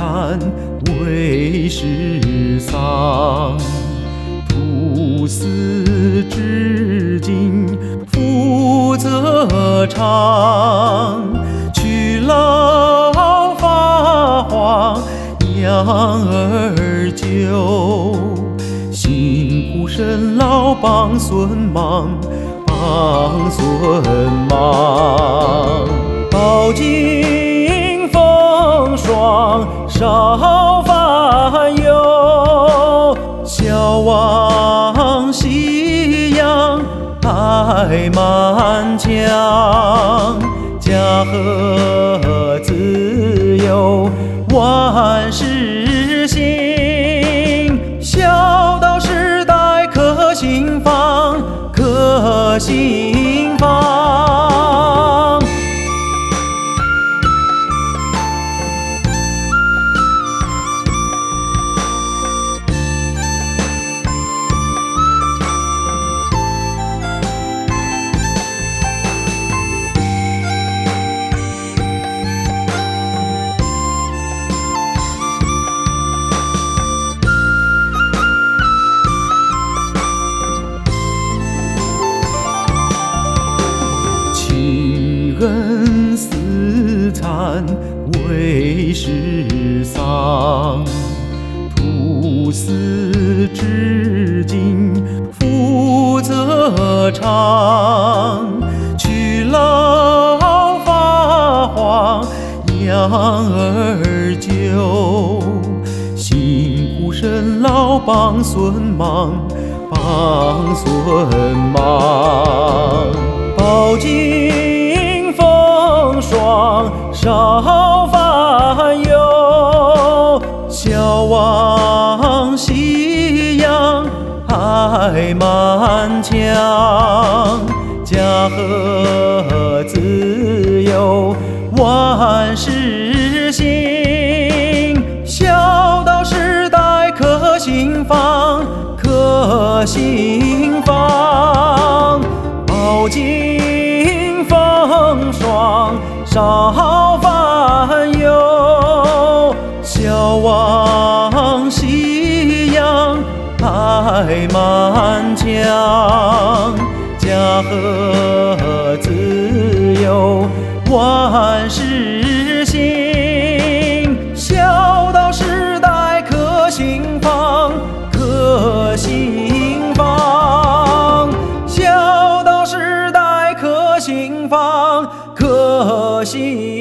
残为世丧。徒死至今负责长，去老发黄养儿久，辛苦身劳帮孙忙，帮孙忙。饱经少烦忧，笑望夕阳爱满腔，家和恩似残为世丧，徒死至今负责长，去老发黄养儿久，辛苦身劳帮孙忙，帮孙忙。爱满腔，家和自由万事兴，孝道时代可兴放，可兴放。饱经风霜少烦满腔家和自有万事兴，孝道世代可兴芳，可兴芳，孝道世代可兴芳，可兴。